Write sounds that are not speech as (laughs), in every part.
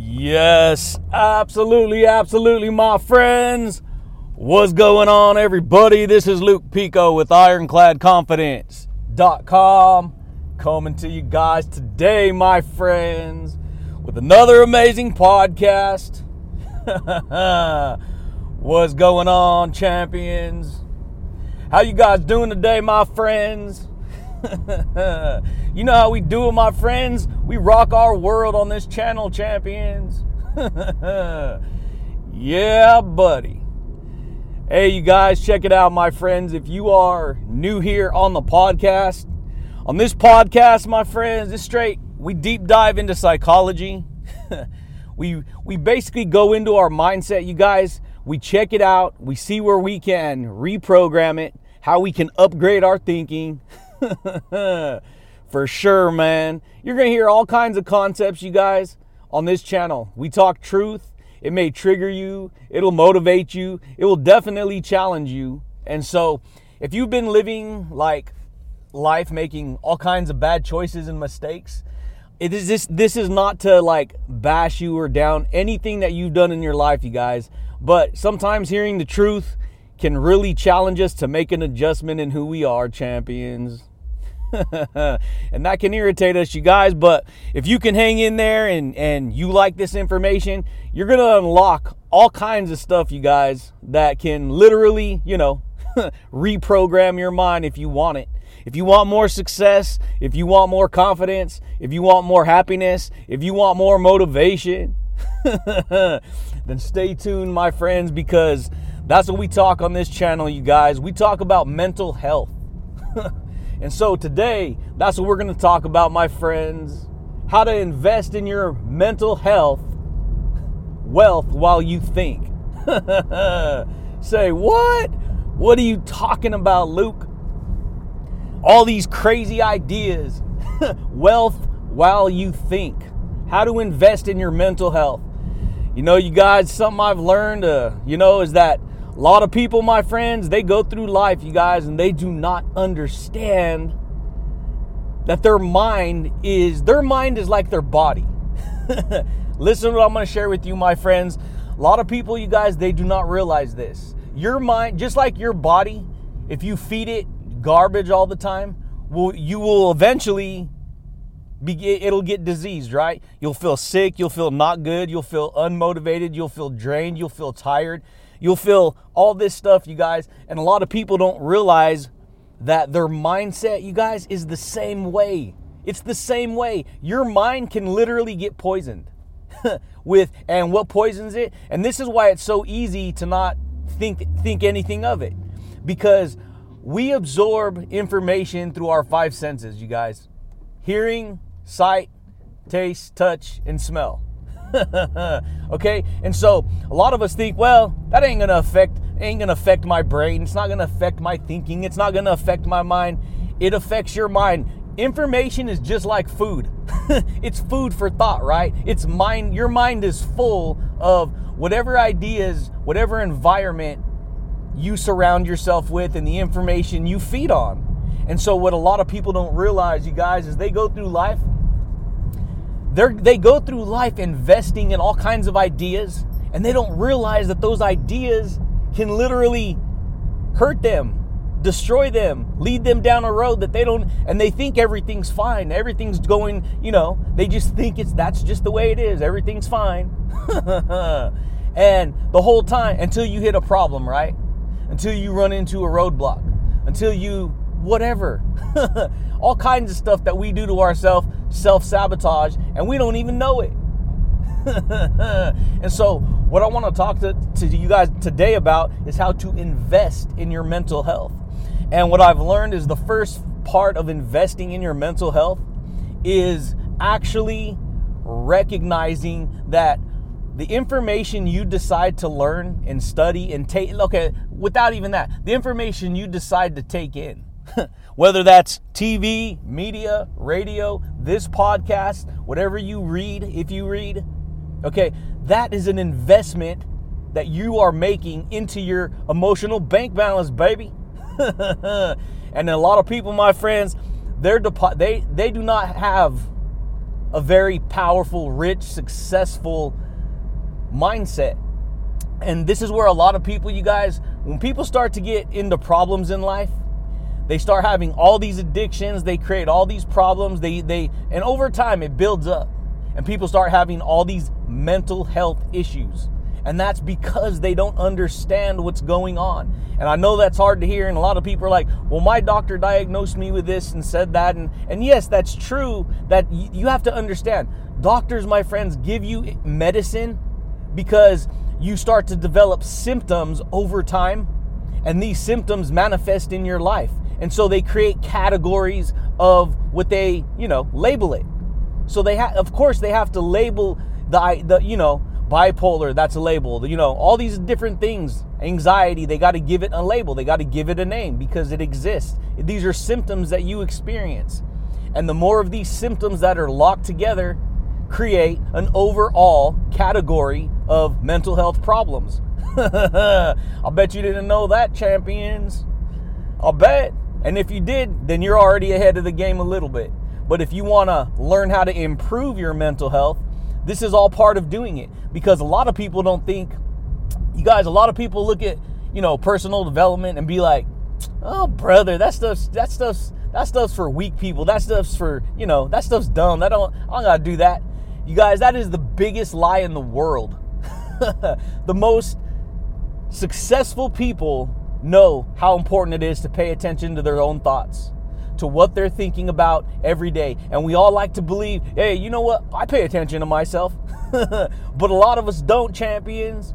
Yes, absolutely, absolutely, my friends. What's going on, everybody? This is Luke Pico with IroncladConfidence.com coming to you guys today, my friends, with another amazing podcast. (laughs) What's going on, champions? How you guys doing today, my friends? (laughs) you know how we do it, my friends? We rock our world on this channel, champions. (laughs) yeah, buddy. Hey, you guys, check it out, my friends. If you are new here on the podcast, on this podcast, my friends, it's straight. We deep dive into psychology. (laughs) we we basically go into our mindset, you guys. We check it out. We see where we can reprogram it, how we can upgrade our thinking. (laughs) For sure, man. You're going to hear all kinds of concepts, you guys, on this channel. We talk truth. It may trigger you, it'll motivate you, it will definitely challenge you. And so, if you've been living like life making all kinds of bad choices and mistakes, it is this this is not to like bash you or down anything that you've done in your life, you guys. But sometimes hearing the truth can really challenge us to make an adjustment in who we are, champions. (laughs) and that can irritate us, you guys. But if you can hang in there and, and you like this information, you're going to unlock all kinds of stuff, you guys, that can literally, you know, (laughs) reprogram your mind if you want it. If you want more success, if you want more confidence, if you want more happiness, if you want more motivation, (laughs) then stay tuned, my friends, because that's what we talk on this channel, you guys. We talk about mental health. And so today, that's what we're going to talk about, my friends. How to invest in your mental health, wealth while you think. (laughs) Say, what? What are you talking about, Luke? All these crazy ideas. (laughs) wealth while you think. How to invest in your mental health. You know, you guys, something I've learned, uh, you know, is that a lot of people, my friends, they go through life, you guys, and they do not understand that their mind is their mind is like their body. (laughs) Listen to what I'm going to share with you, my friends. A lot of people, you guys, they do not realize this. Your mind, just like your body, if you feed it garbage all the time, will you will eventually be, it'll get diseased, right? You'll feel sick, you'll feel not good, you'll feel unmotivated, you'll feel drained, you'll feel tired. You'll feel all this stuff, you guys. And a lot of people don't realize that their mindset, you guys, is the same way. It's the same way. Your mind can literally get poisoned (laughs) with and what poisons it? And this is why it's so easy to not think think anything of it. Because we absorb information through our five senses, you guys. Hearing, sight, taste, touch, and smell. (laughs) okay? And so a lot of us think, well, that ain't gonna affect ain't gonna affect my brain. It's not gonna affect my thinking. It's not gonna affect my mind. It affects your mind. Information is just like food. (laughs) it's food for thought, right? It's mind your mind is full of whatever ideas, whatever environment you surround yourself with and the information you feed on. And so what a lot of people don't realize, you guys, is they go through life they they go through life investing in all kinds of ideas, and they don't realize that those ideas can literally hurt them, destroy them, lead them down a road that they don't, and they think everything's fine, everything's going, you know, they just think it's that's just the way it is, everything's fine. (laughs) and the whole time until you hit a problem, right? Until you run into a roadblock, until you whatever. (laughs) All kinds of stuff that we do to ourselves, self sabotage, and we don't even know it. (laughs) and so, what I want to talk to, to you guys today about is how to invest in your mental health. And what I've learned is the first part of investing in your mental health is actually recognizing that the information you decide to learn and study and take, okay, without even that, the information you decide to take in (laughs) Whether that's TV, media, radio, this podcast, whatever you read, if you read, okay, that is an investment that you are making into your emotional bank balance, baby. (laughs) and a lot of people, my friends, they're depo- they they do not have a very powerful, rich, successful mindset. And this is where a lot of people, you guys, when people start to get into problems in life, they start having all these addictions, they create all these problems, they they and over time it builds up. And people start having all these mental health issues. And that's because they don't understand what's going on. And I know that's hard to hear. And a lot of people are like, well, my doctor diagnosed me with this and said that. And, and yes, that's true that y- you have to understand. Doctors, my friends, give you medicine because you start to develop symptoms over time. And these symptoms manifest in your life. And so they create categories of what they, you know, label it. So they have, of course, they have to label the, the, you know, bipolar, that's a label. You know, all these different things, anxiety, they got to give it a label. They got to give it a name because it exists. These are symptoms that you experience. And the more of these symptoms that are locked together create an overall category of mental health problems. (laughs) I bet you didn't know that, champions. I'll bet. And if you did, then you're already ahead of the game a little bit. But if you want to learn how to improve your mental health, this is all part of doing it because a lot of people don't think you guys a lot of people look at, you know, personal development and be like, "Oh, brother, that stuff's that stuff's that stuff's for weak people. That stuff's for, you know, that stuff's dumb. That don't I don't got to do that." You guys, that is the biggest lie in the world. (laughs) the most successful people know how important it is to pay attention to their own thoughts, to what they're thinking about every day. And we all like to believe, hey, you know what? I pay attention to myself. (laughs) but a lot of us don't, champions.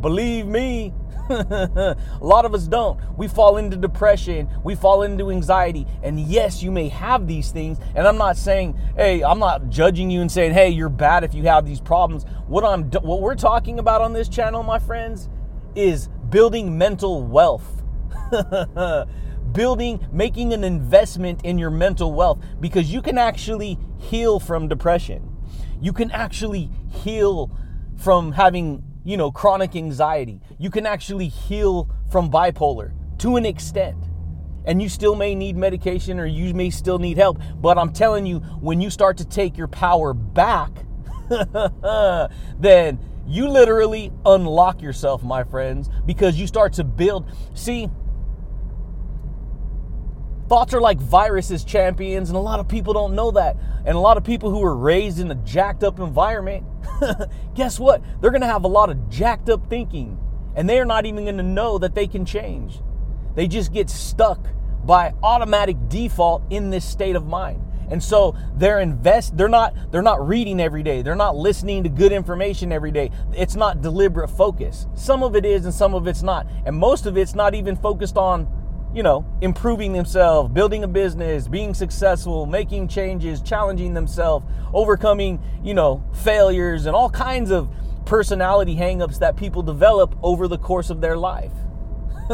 Believe me. (laughs) a lot of us don't. We fall into depression, we fall into anxiety. And yes, you may have these things. And I'm not saying, hey, I'm not judging you and saying, hey, you're bad if you have these problems. What I'm what we're talking about on this channel, my friends, is building mental wealth. (laughs) building, making an investment in your mental wealth because you can actually heal from depression. You can actually heal from having, you know, chronic anxiety. You can actually heal from bipolar to an extent. And you still may need medication or you may still need help. But I'm telling you, when you start to take your power back, (laughs) then you literally unlock yourself, my friends, because you start to build. See, thoughts are like viruses, champions, and a lot of people don't know that. And a lot of people who are raised in a jacked up environment, (laughs) guess what? They're going to have a lot of jacked up thinking, and they're not even going to know that they can change. They just get stuck by automatic default in this state of mind. And so they're invest they're not they're not reading every day. They're not listening to good information every day. It's not deliberate focus. Some of it is and some of it's not. And most of it's not even focused on, you know, improving themselves, building a business, being successful, making changes, challenging themselves, overcoming, you know, failures and all kinds of personality hangups that people develop over the course of their life. (laughs)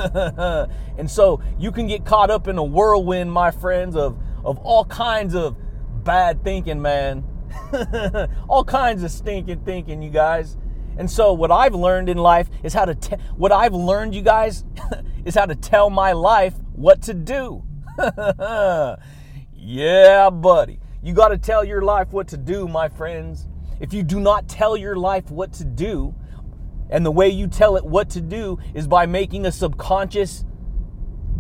and so you can get caught up in a whirlwind, my friends, of of all kinds of bad thinking, man. (laughs) all kinds of stinking thinking, you guys. And so what I've learned in life is how to te- what I've learned, you guys, (laughs) is how to tell my life what to do. (laughs) yeah, buddy. You got to tell your life what to do, my friends. If you do not tell your life what to do, and the way you tell it what to do is by making a subconscious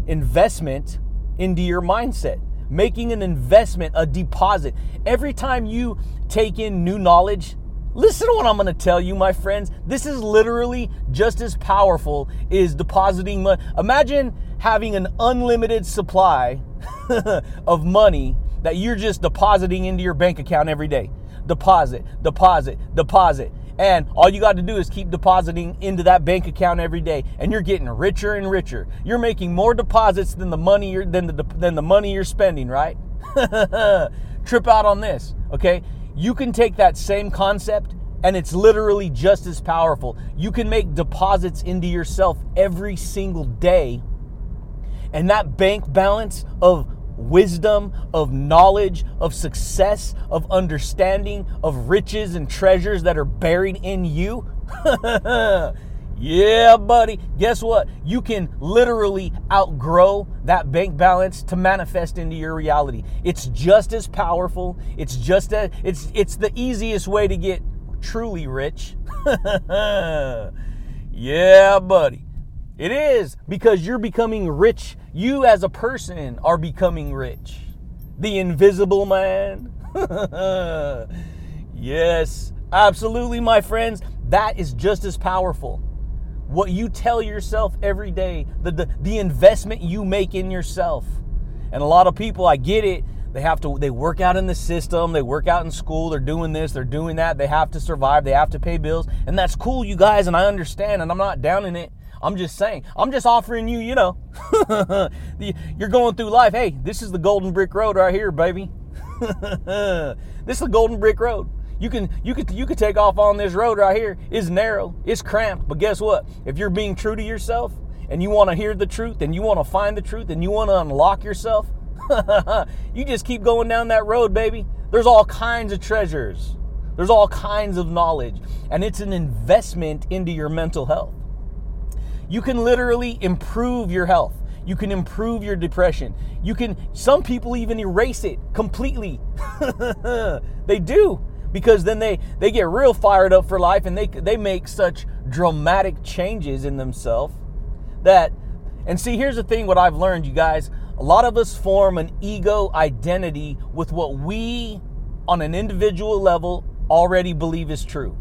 investment into your mindset making an investment, a deposit. Every time you take in new knowledge, listen to what I'm going to tell you, my friends. This is literally just as powerful as depositing money. Imagine having an unlimited supply (laughs) of money that you're just depositing into your bank account every day. Deposit, deposit, deposit. And all you got to do is keep depositing into that bank account every day, and you're getting richer and richer. You're making more deposits than the money you're than the than the money you're spending, right? (laughs) Trip out on this, okay? You can take that same concept and it's literally just as powerful. You can make deposits into yourself every single day. And that bank balance of wisdom, of knowledge, of success, of understanding, of riches and treasures that are buried in you. (laughs) Yeah, buddy. Guess what? You can literally outgrow that bank balance to manifest into your reality. It's just as powerful. It's just a it's it's the easiest way to get truly rich. (laughs) yeah, buddy. It is because you're becoming rich. You as a person are becoming rich. The invisible man. (laughs) yes, absolutely, my friends. That is just as powerful what you tell yourself every day, the, the, the investment you make in yourself. And a lot of people, I get it, they have to they work out in the system, they work out in school, they're doing this, they're doing that, they have to survive, they have to pay bills, and that's cool, you guys, and I understand, and I'm not down in it. I'm just saying, I'm just offering you, you know, (laughs) you're going through life. Hey, this is the golden brick road right here, baby. (laughs) this is the golden brick road. You can you could you could take off on this road right here. It's narrow, it's cramped, but guess what? If you're being true to yourself and you want to hear the truth and you want to find the truth and you want to unlock yourself, (laughs) you just keep going down that road, baby. There's all kinds of treasures. There's all kinds of knowledge, and it's an investment into your mental health. You can literally improve your health. You can improve your depression. You can, some people even erase it completely. (laughs) they do because then they they get real fired up for life and they they make such dramatic changes in themselves that and see here's the thing what I've learned you guys a lot of us form an ego identity with what we on an individual level already believe is true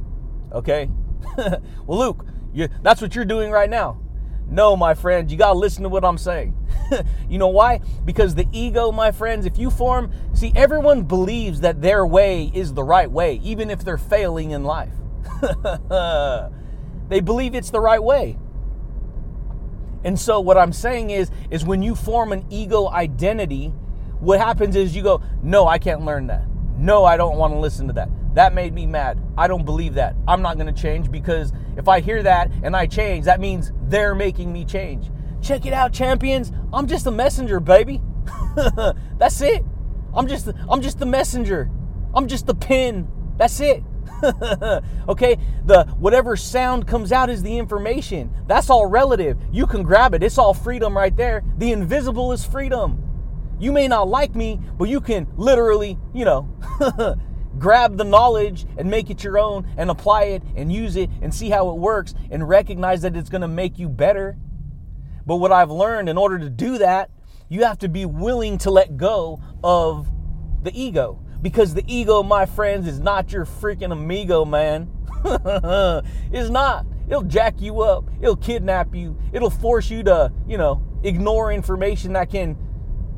okay (laughs) well Luke you, that's what you're doing right now no, my friend, you got to listen to what I'm saying. (laughs) you know why? Because the ego, my friends, if you form, see, everyone believes that their way is the right way, even if they're failing in life. (laughs) they believe it's the right way. And so what I'm saying is is when you form an ego identity, what happens is you go, "No, I can't learn that. No, I don't want to listen to that. That made me mad. I don't believe that. I'm not going to change because if I hear that and I change, that means they're making me change. Check it out, champions. I'm just a messenger, baby. (laughs) That's it. I'm just I'm just the messenger. I'm just the pin. That's it. (laughs) okay, the whatever sound comes out is the information. That's all relative. You can grab it. It's all freedom right there. The invisible is freedom. You may not like me, but you can literally, you know, (laughs) grab the knowledge and make it your own and apply it and use it and see how it works and recognize that it's going to make you better. But what I've learned in order to do that, you have to be willing to let go of the ego. Because the ego, my friends, is not your freaking amigo, man. (laughs) it's not. It'll jack you up. It'll kidnap you. It'll force you to, you know, ignore information that can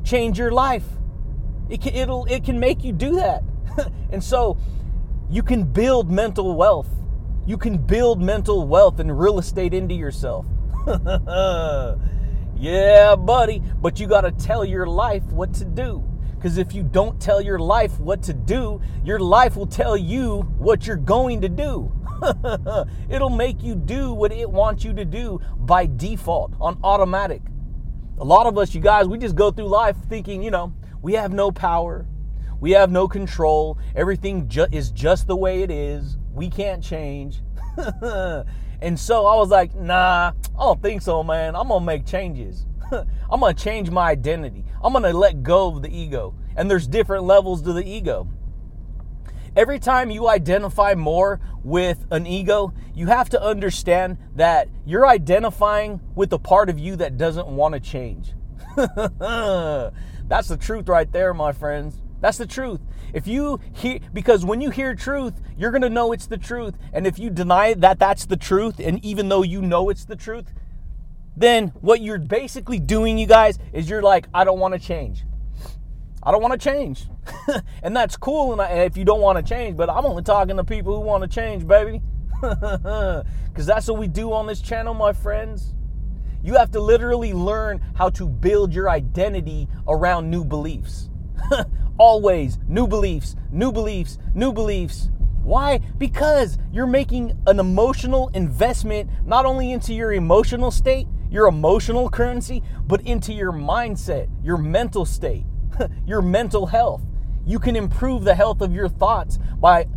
change your life. It can, it'll, it can make you do that. (laughs) and so you can build mental wealth. You can build mental wealth and real estate into yourself. (laughs) yeah, buddy, but you got to tell your life what to do. Because if you don't tell your life what to do, your life will tell you what you're going to do. (laughs) It'll make you do what it wants you to do by default, on automatic. A lot of us, you guys, we just go through life thinking, you know, we have no power, we have no control. Everything ju- is just the way it is. We can't change. (laughs) and so I was like, nah, I don't think so, man. I'm going to make changes. (laughs) I'm going to change my identity. I'm going to let go of the ego. And there's different levels to the ego. Every time you identify more with an ego, you have to understand that you're identifying with the part of you that doesn't want to change. (laughs) That's the truth right there, my friends. That's the truth. If you hear, because when you hear truth, you're going to know it's the truth. And if you deny that that's the truth, and even though you know it's the truth, then what you're basically doing, you guys, is you're like, I don't want to change. I don't want to change. (laughs) and that's cool and I, if you don't want to change, but I'm only talking to people who want to change, baby. (laughs) Because that's what we do on this channel, my friends. You have to literally learn how to build your identity around new beliefs. (laughs) Always new beliefs, new beliefs, new beliefs. Why? Because you're making an emotional investment not only into your emotional state, your emotional currency, but into your mindset, your mental state, (laughs) your mental health. You can improve the health of your thoughts by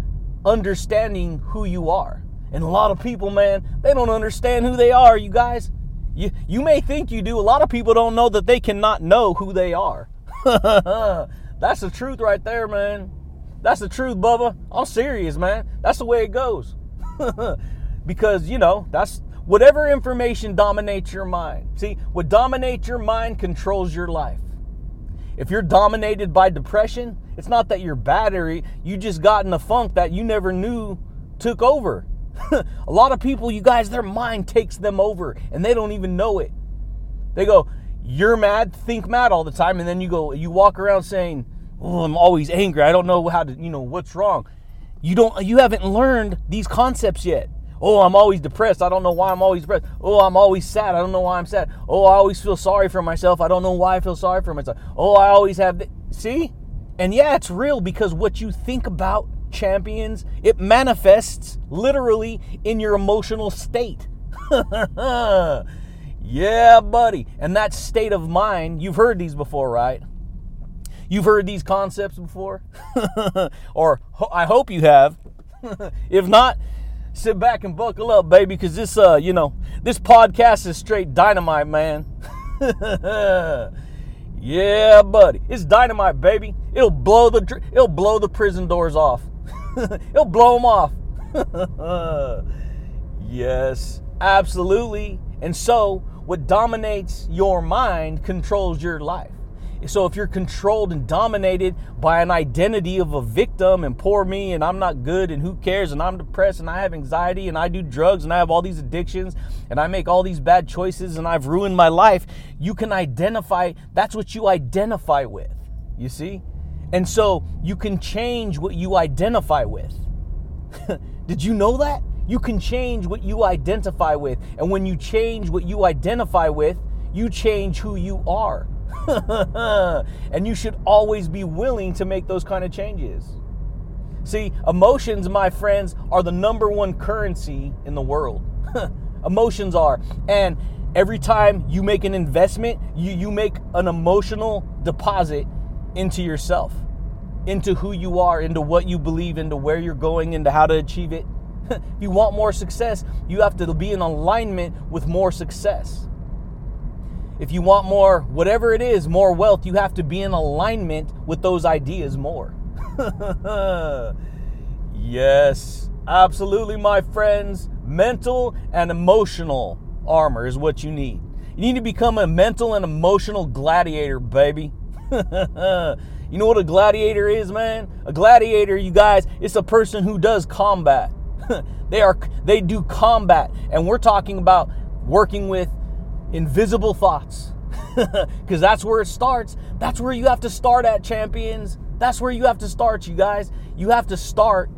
understanding who you are And a lot of people, man, they don't understand who they are, you guys. You, you may think you do. A lot of people don't know that they cannot know who they are. (laughs) That's the truth right there, man. That's the truth, Bubba. I'm serious, man. That's the way it goes. (laughs) because, you know, that's whatever information dominates your mind. See, what dominates your mind controls your life. If you're dominated by depression, it's not that you're battery, you just got in a funk that you never knew took over. (laughs) a lot of people, you guys, their mind takes them over and they don't even know it. They go, You're mad, think mad all the time, and then you go, you walk around saying, Oh, I'm always angry. I don't know how to, you know, what's wrong. You don't you haven't learned these concepts yet. Oh, I'm always depressed. I don't know why I'm always depressed. Oh, I'm always sad. I don't know why I'm sad. Oh, I always feel sorry for myself. I don't know why I feel sorry for myself. Oh, I always have. Th- See? And yeah, it's real because what you think about champions, it manifests literally in your emotional state. (laughs) yeah, buddy. And that state of mind, you've heard these before, right? You've heard these concepts before? (laughs) or I hope you have. (laughs) if not, sit back and buckle up, baby, because this, uh, you know, this podcast is straight dynamite, man. (laughs) yeah, buddy, it's dynamite, baby. It'll blow the it'll blow the prison doors off. it'll blow them off. yes, absolutely. And so, what dominates your mind controls your life. So if you're controlled and dominated by an identity of a victim and poor me and I'm not good and who cares and I'm depressed and I have anxiety and I do drugs and I have all these addictions and I make all these bad choices and I've ruined my life, you can identify, that's what you identify with. You see? And so you can change what you identify with. (laughs) Did you know that? You can change what you identify with. And when you change what you identify with, you change who you are. (laughs) and you should always be willing to make those kind of changes. See, emotions, my friends, are the number one currency in the world. (laughs) emotions are. And every time you make an investment, you, you make an emotional deposit into yourself, into who you are, into what you believe, into where you're going, into how to achieve it. If you want more success, you have to be in alignment with more success. If you want more, whatever it is, more wealth, you have to be in alignment with those ideas more. (laughs) yes, absolutely, my friends. Mental and emotional armor is what you need. You need to become a mental and emotional gladiator, baby. (laughs) you know what a gladiator is, man? A gladiator, you guys, it's a person who does combat. (laughs) they are they do combat, and we're talking about working with invisible thoughts. (laughs) Because that's where it starts. That's where you have to start at, champions. That's where you have to start, you guys. You have to start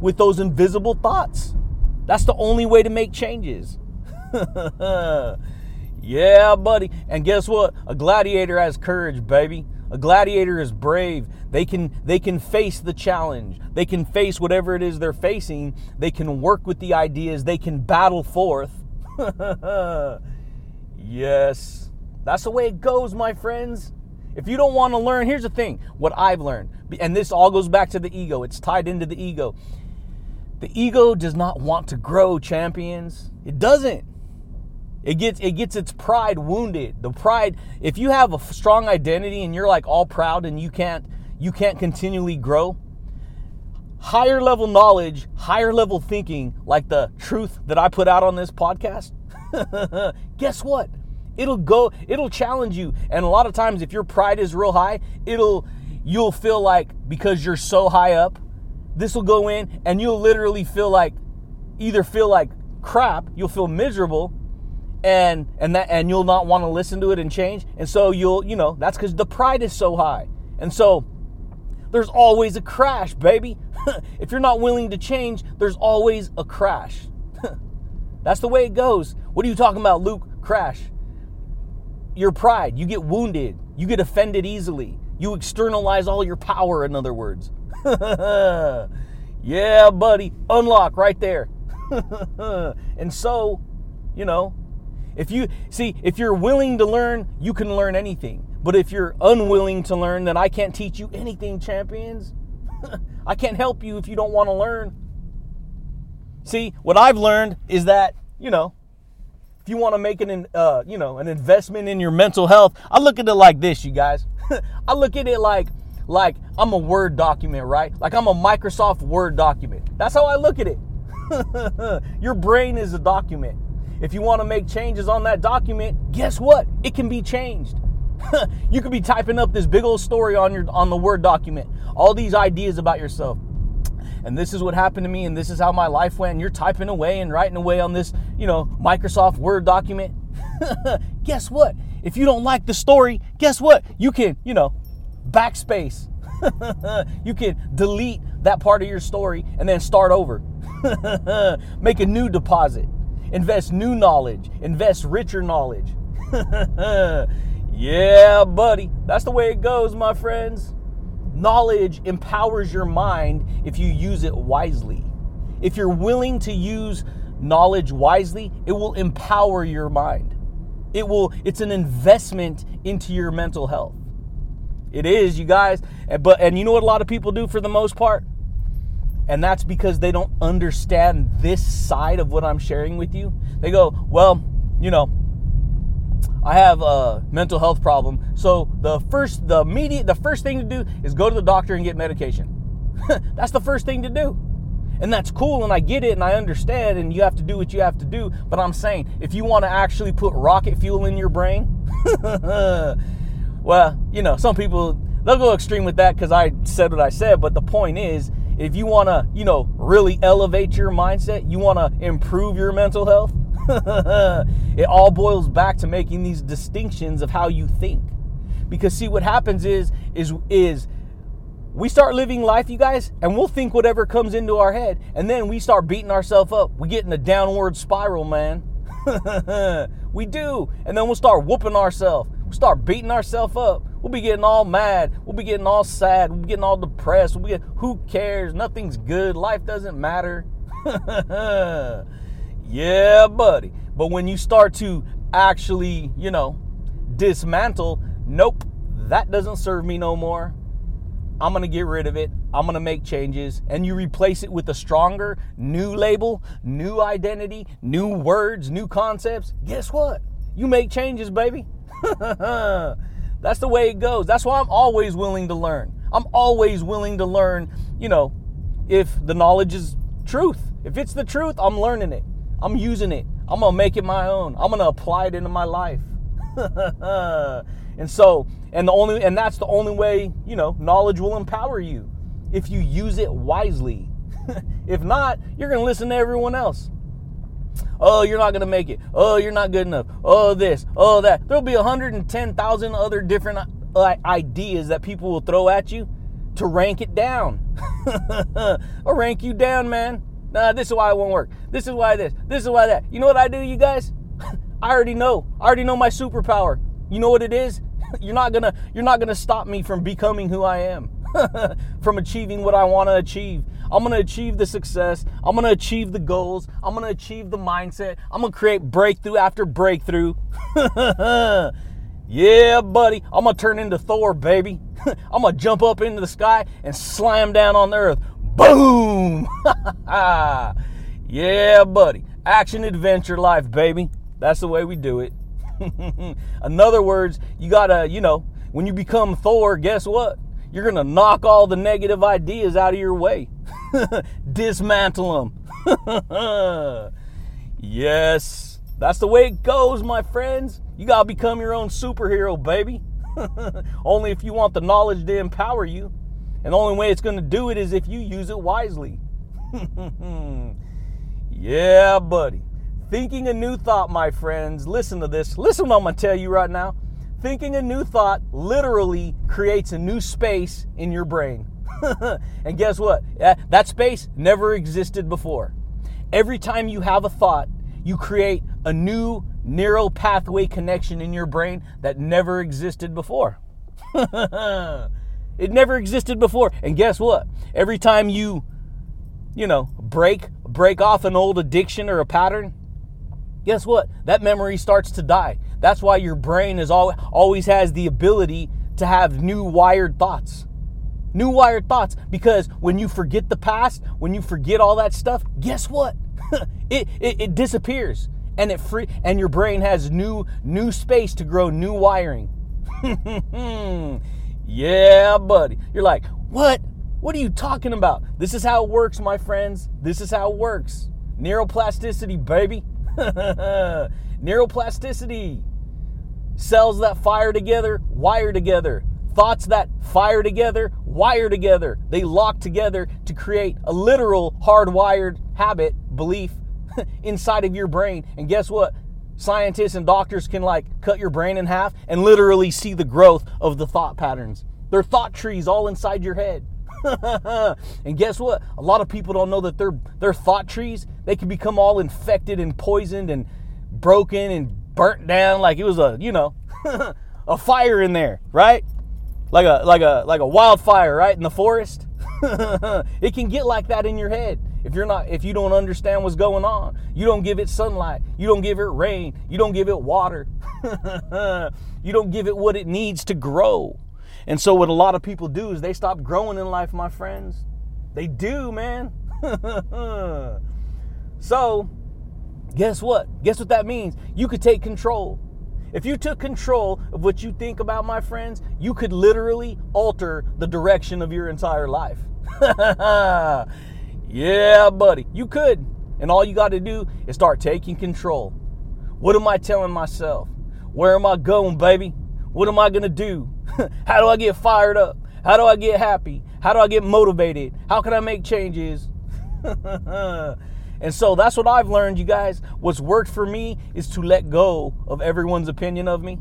with those invisible thoughts. That's the only way to make changes. (laughs) yeah, buddy. And guess what? A gladiator has courage, baby. A gladiator is brave. They can they can face the challenge. They can face whatever it is they're facing. They can work with the ideas. They can battle forth. (laughs) Yes. That's the way it goes, my friends. If you don't want to learn, here's the thing what I've learned, and this all goes back to the ego, it's tied into the ego. The ego does not want to grow, champions. It doesn't. It gets it gets its pride wounded. The pride, if you have a strong identity and you're like all proud and you can't you can't continually grow, higher level knowledge, higher level thinking, like the truth that I put out on this podcast, (laughs) guess what? It'll go, it'll challenge you. And a lot of times, if your pride is real high, it'll, you'll feel like because you're so high up, this will go in and you'll literally feel like, either feel like crap, you'll feel miserable, and and that and you'll not want to listen to it and change. And so you'll, you know, that's because the pride is so high. And so there's always a crash, baby. (laughs) if you're not willing to change, there's always a crash. (laughs) That's the way it goes. What are you talking about, Luke? Crash. Your pride. You get wounded. You get offended easily. You externalize all your power, in other words. (laughs) yeah, buddy. Unlock right there. and so, you know, if you see, if you're willing to learn, you can learn anything. But if you're unwilling to learn, then I can't teach you anything, champions. (laughs) I can't help you if you don't want to learn. See, what I've learned is that, you know, if you want to make an, uh, you know, an investment in your mental health, I look at it like this, you guys. (laughs) I look at it like, like I'm a Word document, right? Like I'm a Microsoft Word document. That's how I look at it. (laughs) your brain is a document. If you want to make changes on that document, guess what? It can be changed. (laughs) you could be typing up this big old story on your on the Word document, all these ideas about yourself. And this is what happened to me, and this is how my life went. And you're typing away and writing away on this, you know, Microsoft Word document. (laughs) guess what? If you don't like the story, guess what? You can, you know, backspace. (laughs) you can delete that part of your story and then start over. Make a new deposit. Invest new knowledge. Invest richer knowledge. (laughs) yeah, buddy. That's the way it goes, my friends. Knowledge empowers your mind if you use it wisely. If you're willing to use knowledge wisely, it will empower your mind. It will it's an investment into your mental health. It is, you guys. But and you know what a lot of people do for the most part? And that's because they don't understand this side of what I'm sharing with you. They go, "Well, you know, I have a mental health problem. So the first the immediate the first thing to do is go to the doctor and get medication. (laughs) that's the first thing to do. And that's cool and I get it and I understand and you have to do what you have to do, but I'm saying if you want to actually put rocket fuel in your brain, (laughs) well, you know, some people they'll go extreme with that cuz I said what I said, but the point is if you want to, you know, really elevate your mindset, you want to improve your mental health, (laughs) it all boils back to making these distinctions of how you think. Because see what happens is is is we start living life, you guys, and we'll think whatever comes into our head, and then we start beating ourselves up. We get in a downward spiral, man. (laughs) we do, and then we'll start whooping ourselves. We'll start beating ourselves up. We'll be getting all mad. We'll be getting all sad. We'll be getting all depressed. We'll getting, who cares? Nothing's good. Life doesn't matter. (laughs) yeah, buddy. But when you start to actually, you know, dismantle, nope, that doesn't serve me no more. I'm going to get rid of it. I'm going to make changes. And you replace it with a stronger, new label, new identity, new words, new concepts. Guess what? You make changes, baby. (laughs) That's the way it goes. That's why I'm always willing to learn. I'm always willing to learn, you know, if the knowledge is truth. If it's the truth, I'm learning it. I'm using it. I'm going to make it my own. I'm going to apply it into my life. (laughs) and so, and the only and that's the only way, you know, knowledge will empower you if you use it wisely. (laughs) if not, you're going to listen to everyone else. Oh, you're not going to make it. Oh, you're not good enough. Oh, this. Oh, that. There'll be 110,000 other different uh, ideas that people will throw at you to rank it down. (laughs) or rank you down, man. Nah, this is why it won't work. This is why this. This is why that. You know what I do, you guys? (laughs) I already know. I already know my superpower. You know what it is? (laughs) You're not gonna you're not gonna stop me from becoming who I am. (laughs) from achieving what I want to achieve. I'm going to achieve the success. I'm going to achieve the goals. I'm going to achieve the mindset. I'm going to create breakthrough after breakthrough. (laughs) yeah, buddy. I'm going to turn into Thor, baby. (laughs) I'm going to jump up into the sky and slam down on the earth. Boom! yeah, buddy. Action adventure life, baby. That's the way we do it. In other words, you got to, you know, when you become Thor, guess what? You're going to knock all the negative ideas out of your way. (laughs) Dismantle them. (laughs) yes, that's the way it goes, my friends. You got to become your own superhero, baby. (laughs) only if you want the knowledge to empower you. And the only way it's going to do it is if you use it wisely. yeah, buddy. Thinking a new thought, my friends. Listen to this. Listen what I'm going to tell you right now. Thinking a new thought literally creates a new space in your brain. (laughs) and guess what? That space never existed before. Every time you have a thought, you create a new neural pathway connection in your brain that never existed before. (laughs) it never existed before. And guess what? Every time you, you know, break break off an old addiction or a pattern, guess what? That memory starts to die. That's why your brain is always always has the ability to have new wired thoughts new wired thoughts because when you forget the past, when you forget all that stuff, guess what? (laughs) it, it, it disappears and it free and your brain has new new space to grow new wiring. (laughs) yeah, buddy. You're like, what? What are you talking about? This is how it works, my friends. This is how it works. Neuroplasticity, baby. (laughs) Neuroplasticity. Cells that fire together, wire together. Thoughts that fire together, wire together. They lock together to create a literal hardwired habit, belief (laughs) inside of your brain. And guess what? Scientists and doctors can like cut your brain in half and literally see the growth of the thought patterns. They're thought trees all inside your head. (laughs) and guess what? A lot of people don't know that their their thought trees, they can become all infected and poisoned and broken and burnt down like it was a, you know, (laughs) a fire in there, right? Like a like a like a wildfire, right? In the forest. (laughs) it can get like that in your head if you're not if you don't understand what's going on you don't give it sunlight you don't give it rain you don't give it water (laughs) you don't give it what it needs to grow and so what a lot of people do is they stop growing in life my friends they do man so guess what guess what that means you could take control if you took control of what you think about my friends you could literally alter the direction of your entire life (laughs) Yeah, buddy, you could. And all you got to do is start taking control. What am I telling myself? Where am I going, baby? What am I going to do? (laughs) How do I get fired up? How do I get happy? How do I get motivated? How can I make changes? (laughs) and so that's what I've learned, you guys. What's worked for me is to let go of everyone's opinion of me.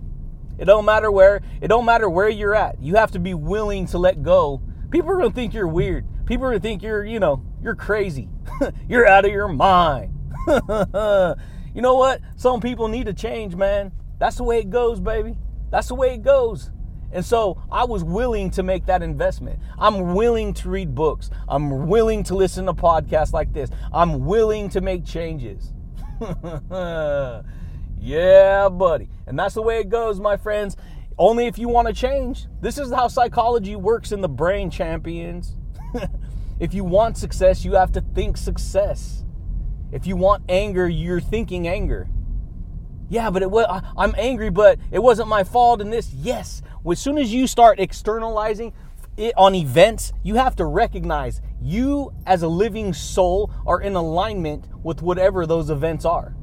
It don't matter where, it don't matter where you're at. You have to be willing to let go. People are to think you're weird. People are to think you're, you know, you're crazy. (laughs) You're out of your mind. (laughs) you know what? Some people need to change, man. That's the way it goes, baby. That's the way it goes. And so I was willing to make that investment. I'm willing to read books. I'm willing to listen to podcasts like this. I'm willing to make changes. (laughs) yeah, buddy. And that's the way it goes, my friends. Only if you want to change. This is how psychology works in the brain, champions. (laughs) If you want success, you have to think success. If you want anger, you're thinking anger. Yeah, but it was, I'm angry, but it wasn't my fault in this. Yes. As soon as you start externalizing it on events, you have to recognize you as a living soul are in alignment with whatever those events are.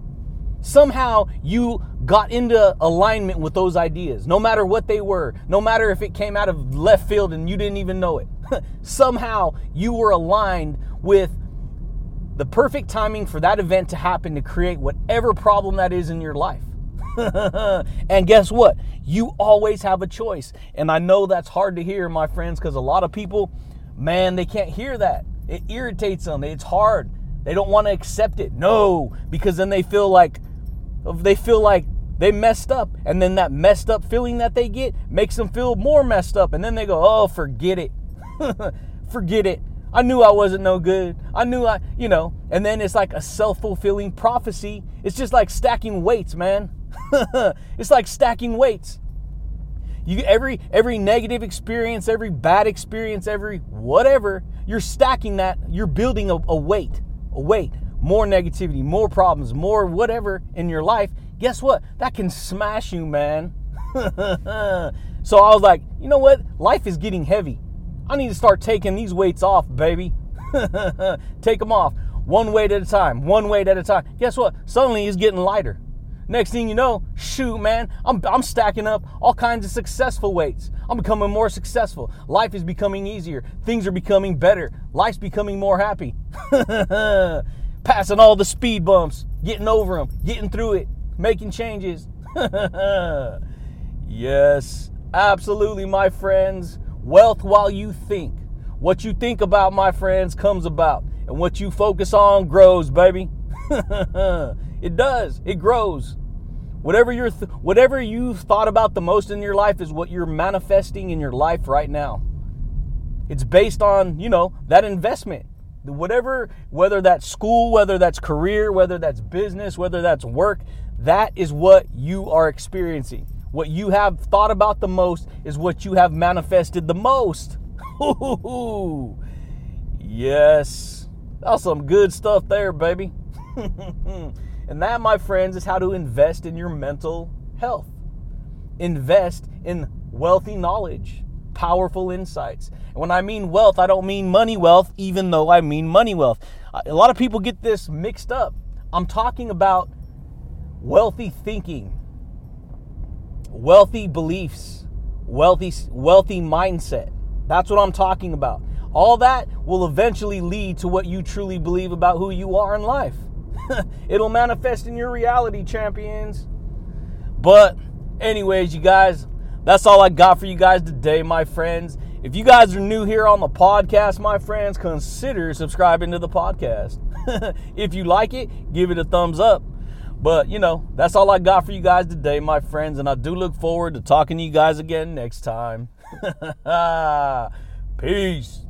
Somehow you got into alignment with those ideas, no matter what they were, no matter if it came out of left field and you didn't even know it. (laughs) somehow you were aligned with the perfect timing for that event to happen to create whatever problem that is in your life. (laughs) and guess what? You always have a choice. And I know that's hard to hear, my friends, because a lot of people, man, they can't hear that. It irritates them. It's hard. They don't want to accept it. No, because then they feel like they feel like they messed up and then that messed up feeling that they get makes them feel more messed up and then they go, "Oh, forget it." (laughs) Forget it. I knew I wasn't no good. I knew I, you know, and then it's like a self fulfilling prophecy. It's just like stacking weights, man. (laughs) it's like stacking weights. You every every negative experience, every bad experience, every whatever, you're stacking that. You're building a, a weight, a weight, more negativity, more problems, more whatever in your life. Guess what? That can smash you, man. (laughs) so I was like, you know what? Life is getting heavy. I need to start taking these weights off, baby. (laughs) Take them off one weight at a time, one weight at a time. Guess what? Suddenly it's getting lighter. Next thing you know, shoot, man, I'm, I'm stacking up all kinds of successful weights. I'm becoming more successful. Life is becoming easier. Things are becoming better. Life's becoming more happy. (laughs) Passing all the speed bumps, getting over them, getting through it, making changes. (laughs) yes, absolutely, my friends. Wealth while you think. What you think about, my friends, comes about. And what you focus on grows, baby. (laughs) it does. It grows. Whatever you're th- whatever you've thought about the most in your life is what you're manifesting in your life right now. It's based on, you know, that investment. Whatever, whether that's school, whether that's career, whether that's business, whether that's work, that is what you are experiencing. What you have thought about the most is what you have manifested the most. (laughs) yes. That's some good stuff there, baby. (laughs) and that, my friends, is how to invest in your mental health. Invest in wealthy knowledge, powerful insights. And when I mean wealth, I don't mean money wealth, even though I mean money wealth. Uh, a lot of people get this mixed up. I'm talking about wealthy thinking, wealthy beliefs, wealthy wealthy mindset. That's what I'm talking about. All that will eventually lead to what you truly believe about who you are in life. (laughs) It'll manifest in your reality, champions. But anyways, you guys, that's all I got for you guys today, my friends. If you guys are new here on the podcast, my friends, consider subscribing to the podcast. (laughs) if you like it, give it a thumbs up. But, you know, that's all I got for you guys today, my friends. And I do look forward to talking to you guys again next time. (laughs) Peace.